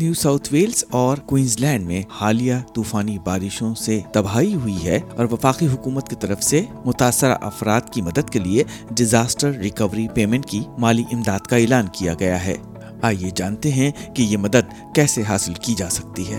New South Wales اور Queensland میں حالیہ طوفانی بارشوں سے تباہی ہوئی ہے اور وفاقی حکومت کی طرف سے متاثرہ افراد کی مدد کے لیے ڈیزاسٹر ریکوری پیمنٹ کی مالی امداد کا اعلان کیا گیا ہے۔ آئیے جانتے ہیں کہ یہ مدد کیسے حاصل کی جا سکتی ہے۔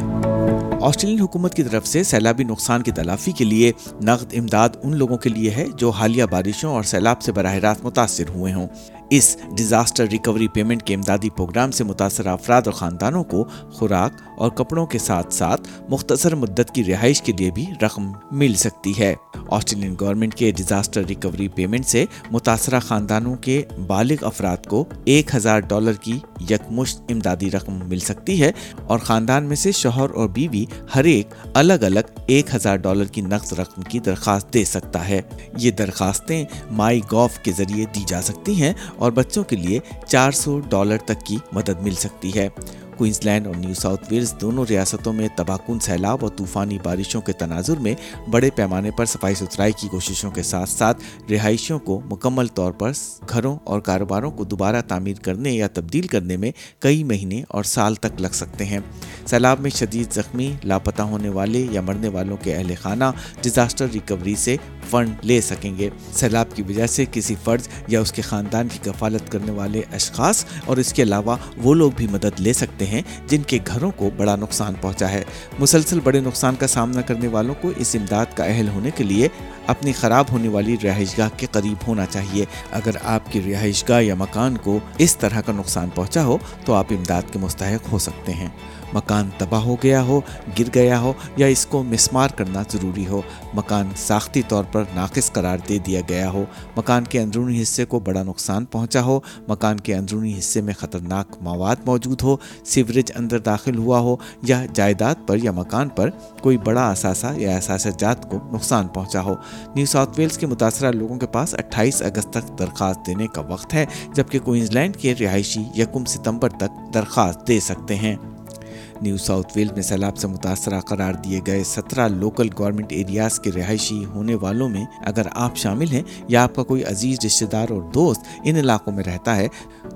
آسٹریلین حکومت کی طرف سے سیلابی نقصان کی تلافی کے لیے نقد امداد ان لوگوں کے لیے ہے جو حالیہ بارشوں اور سیلاب سے براہ راست متاثر ہوئے ہوں۔ اس ڈیزاسٹر ریکوری پیمنٹ کے امدادی پروگرام سے متاثرہ افراد اور خاندانوں کو خوراک اور کپڑوں کے ساتھ ساتھ مختصر مدت کی رہائش کے لیے بھی رقم مل سکتی ہے۔ آسٹریلین گورنمنٹ کے ڈیزاسٹر ریکوری پیمنٹ سے متاثرہ خاندانوں کے بالغ افراد کو ایک ہزار ڈالر کی یکمشت امدادی رقم مل سکتی ہے اور خاندان میں سے شوہر اور بیوی ہر ایک الگ الگ ایک ہزار ڈالر کی نقد رقم کی درخواست دے سکتا ہے۔ یہ درخواستیں مائی گوف کے ذریعے دی جا سکتی ہیں اور بچوں کے لیے چار سو ڈالر تک کی مدد مل سکتی ہے۔ کوئنز لینڈ اور نیو ساؤتھ ویلز دونوں ریاستوں میں تباکن سیلاب اور طوفانی بارشوں کے تناظر میں بڑے پیمانے پر صفائی ستھرائی کی کوششوں کے ساتھ ساتھ رہائشیوں کو مکمل طور پر گھروں اور کاروباروں کو دوبارہ تعمیر کرنے یا تبدیل کرنے میں کئی مہینے اور سال تک لگ سکتے ہیں۔ سیلاب میں شدید زخمی، لاپتہ ہونے والے یا مرنے والوں کے اہل خانہ ڈیزاسٹر ریکوری سے فنڈ لے سکیں گے۔ سیلاب کی وجہ سے کسی فرض یا اس کے خاندان کی کفالت کرنے والے اشخاص اور اس کے علاوہ وہ لوگ بھی مدد لے سکتے ہیں۔ جن کے گھروں کو بڑا نقصان پہنچا ہے۔ مسلسل بڑے نقصان کا سامنا کرنے والوں کو اس امداد کا اہل ہونے کے لیے اپنی خراب ہونے والی رہائش گاہ کے قریب ہونا چاہیے۔ اگر آپ کی رہائش گاہ یا مکان کو اس طرح کا نقصان پہنچا ہو، تو آپ امداد کے مستحق ہو سکتے ہیں۔ مکان تباہ ہو گیا ہو، گر گیا ہو یا اس کو مسمار کرنا ضروری ہو، مکان ساختی طور پر ناقص قرار دے دیا گیا ہو۔ مکان کے اندرونی حصے کو بڑا نقصان پہنچا ہو، مکان کے اندرونی حصے میں خطرناک مواد موجود ہو، سیوریج اندر داخل ہوا ہو یا جائیداد پر یا مکان پر کوئی بڑا اثاثہ یا اثاثہ جات کو نقصان پہنچا ہو۔ نیو ساؤتھ ویلز کے متاثرہ لوگوں کے پاس اٹھائیس اگست تک درخواست دینے کا وقت ہے، جبکہ کوئنز لینڈ کے رہائشی یکم ستمبر تک درخواست دے سکتے ہیں۔ نیو ساؤتھ ویل میں سیلاب سے متاثرہ قرار دیے گئے سترہ لوکل گورنمنٹ ایریاز کے رہائشی ہونے والوں میں اگر آپ شامل ہیں یا آپ کا کوئی عزیز رشتے دار اور دوست ان علاقوں میں رہتا ہے،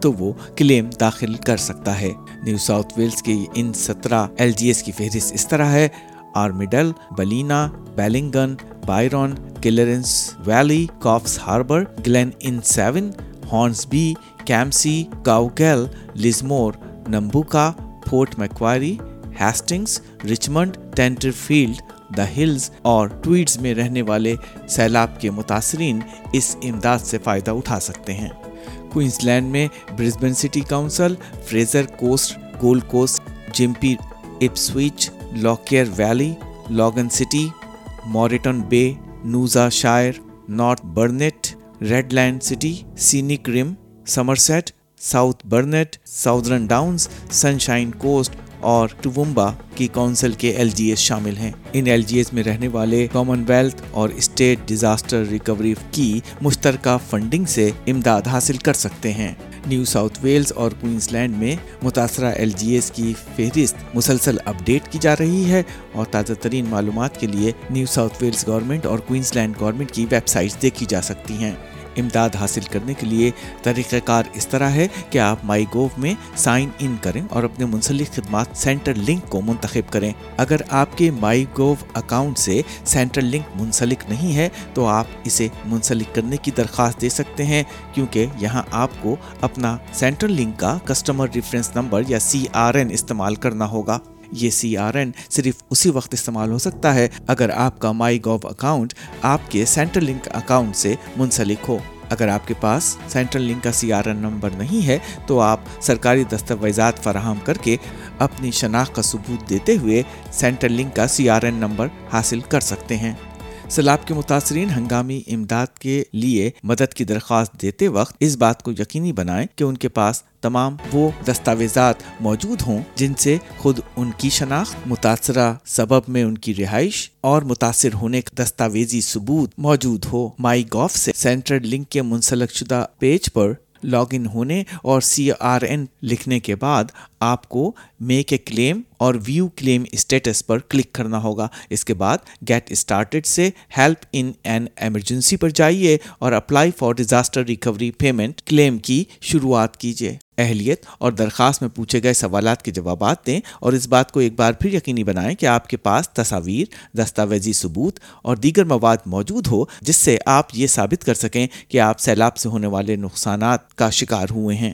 تو وہ کلیم داخل کر سکتا ہے۔ نیو ساؤتھ ویلز کی ان سترہ ایل جی ایس کی فہرست اس طرح ہے Armidale Ballina Bellingen Byron Clarence Valley Coffs Harbour Glen Innes Severn Hornsby Kempsey Kyogle Lismore Nambucca Port Macquarie Hastings Richmond Tenterfield the Hills اور ٹویٹس میں رہنے والے سیلاب کے متاثرین اس امداد سے فائدہ اٹھا سکتے ہیں۔ کوئنس لینڈ میں Brisbane City Council Fraser Coast, Gold Coast Gympie Ipswich Lockyer Valley Logan City Moreton Bay Noosa Shire North Burnett Redland City Scenic Rim Somerset South Burnett Southern Downs Sunshine Coast اور Toowoomba کی council کے L G S شامل ہیں۔ In L G S میں رہنے والے Commonwealth اور state disaster recovery کی مشترکہ فنڈنگ سے امداد حاصل کر سکتے ہیں۔ نیو ساؤتھ ویلز اور کوئنس لینڈ میں متاثرہ ایل جی ایس کی فہرست مسلسل اپ ڈیٹ کی جا رہی ہے اور تازہ ترین معلومات کے لیے نیو ساؤتھ ویلز گورنمنٹ اور کوئنس لینڈ گورنمنٹ کی ویب سائٹس دیکھی جا سکتی ہیں۔ امداد حاصل کرنے کے لیے طریقہ کار اس طرح ہے کہ آپ مائی گوو میں سائن ان کریں اور اپنے منسلک خدمات سینٹر لنک کو منتخب کریں۔ اگر آپ کے مائی گوو اکاؤنٹ سے سینٹر لنک منسلک نہیں ہے، تو آپ اسے منسلک کرنے کی درخواست دے سکتے ہیں، کیونکہ یہاں آپ کو اپنا سینٹر لنک کا کسٹمر ریفرنس نمبر یا سی آر این استعمال کرنا ہوگا۔ یہ سی آر این صرف اسی وقت استعمال ہو سکتا ہے اگر آپ کا مائی گوو اکاؤنٹ آپ کے سینٹرل لنک اکاؤنٹ سے منسلک ہو۔ اگر آپ کے پاس سینٹرل لنک کا سی آر این نمبر نہیں ہے تو آپ سرکاری دستاویزات فراہم کر کے اپنی شناخت کا ثبوت دیتے ہوئے سینٹرل لنک کا سی آر این نمبر حاصل کر سکتے ہیں۔ سیلاب کے متاثرین ہنگامی امداد کے لیے مدد کی درخواست دیتے وقت اس بات کو یقینی بنائیں کہ ان کے پاس تمام وہ دستاویزات موجود ہوں جن سے خود ان کی شناخت، متاثرہ سبب میں ان کی رہائش اور متاثر ہونے کا دستاویزی ثبوت موجود ہو۔ مائی گوف سے سینٹرل لنک کے منسلک شدہ پیج پر لاگ ان ہونے اور سی آر این لکھنے کے بعد آپ کو میک اے کلیم اور ویو کلیم اسٹیٹس پر کلک کرنا ہوگا۔ اس کے بعد گیٹ اسٹارٹیڈ سے ہیلپ ان این ایمرجنسی پر جائیے اور apply for disaster recovery payment claim کی شروعات کیجیے۔ اہلیت اور درخواست میں پوچھے گئے سوالات کے جوابات دیں اور اس بات کو ایک بار پھر یقینی بنائیں کہ آپ کے پاس تصاویر، دستاویزی ثبوت اور دیگر مواد موجود ہو، جس سے آپ یہ ثابت کر سکیں کہ آپ سیلاب سے ہونے والے نقصانات کا شکار ہوئے ہیں۔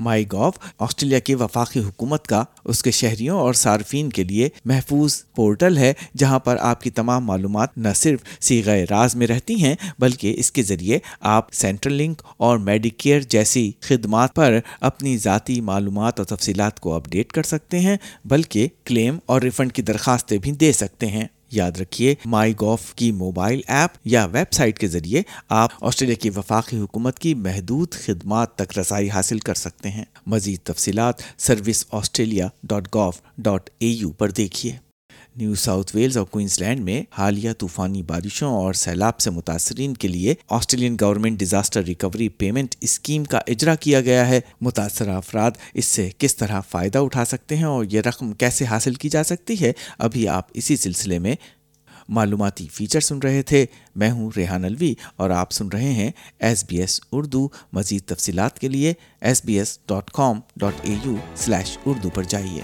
مائی گوو آسٹریلیا کی وفاقی حکومت کا اس کے شہریوں اور صارفین کے لیے محفوظ پورٹل ہے، جہاں پر آپ کی تمام معلومات نہ صرف سیغ راز میں رہتی ہیں، بلکہ اس کے ذریعے آپ سینٹرل لنک اور میڈیکیئر جیسی خدمات پر اپنی ذاتی معلومات اور تفصیلات کو اپڈیٹ کر سکتے ہیں، بلکہ کلیم اور ریفنڈ کی درخواستیں بھی دے سکتے ہیں۔ یاد رکھیے مائی گوف کی موبائل ایپ یا ویب سائٹ کے ذریعے آپ آسٹریلیا کی وفاقی حکومت کی محدود خدمات تک رسائی حاصل کر سکتے ہیں۔ مزید تفصیلات service Australia dot gov dot A U پر دیکھیے۔ نیو ساؤتھ ویلز اور کوئنز لینڈ میں حالیہ طوفانی بارشوں اور سیلاب سے متاثرین کے لیے Australian government disaster recovery payment scheme کا اجرا کیا گیا ہے۔ متاثرہ افراد اس سے کس طرح فائدہ اٹھا سکتے ہیں اور یہ رقم کیسے حاصل کی جا سکتی ہے؟ ابھی آپ اسی سلسلے میں معلوماتی فیچر سن رہے تھے۔ میں ہوں ریحان الوی اور آپ سن رہے ہیں ایس بی ایس اردو۔ مزید تفصیلات کے لیے S B S dot com dot A U slash Urdu پر جائیے۔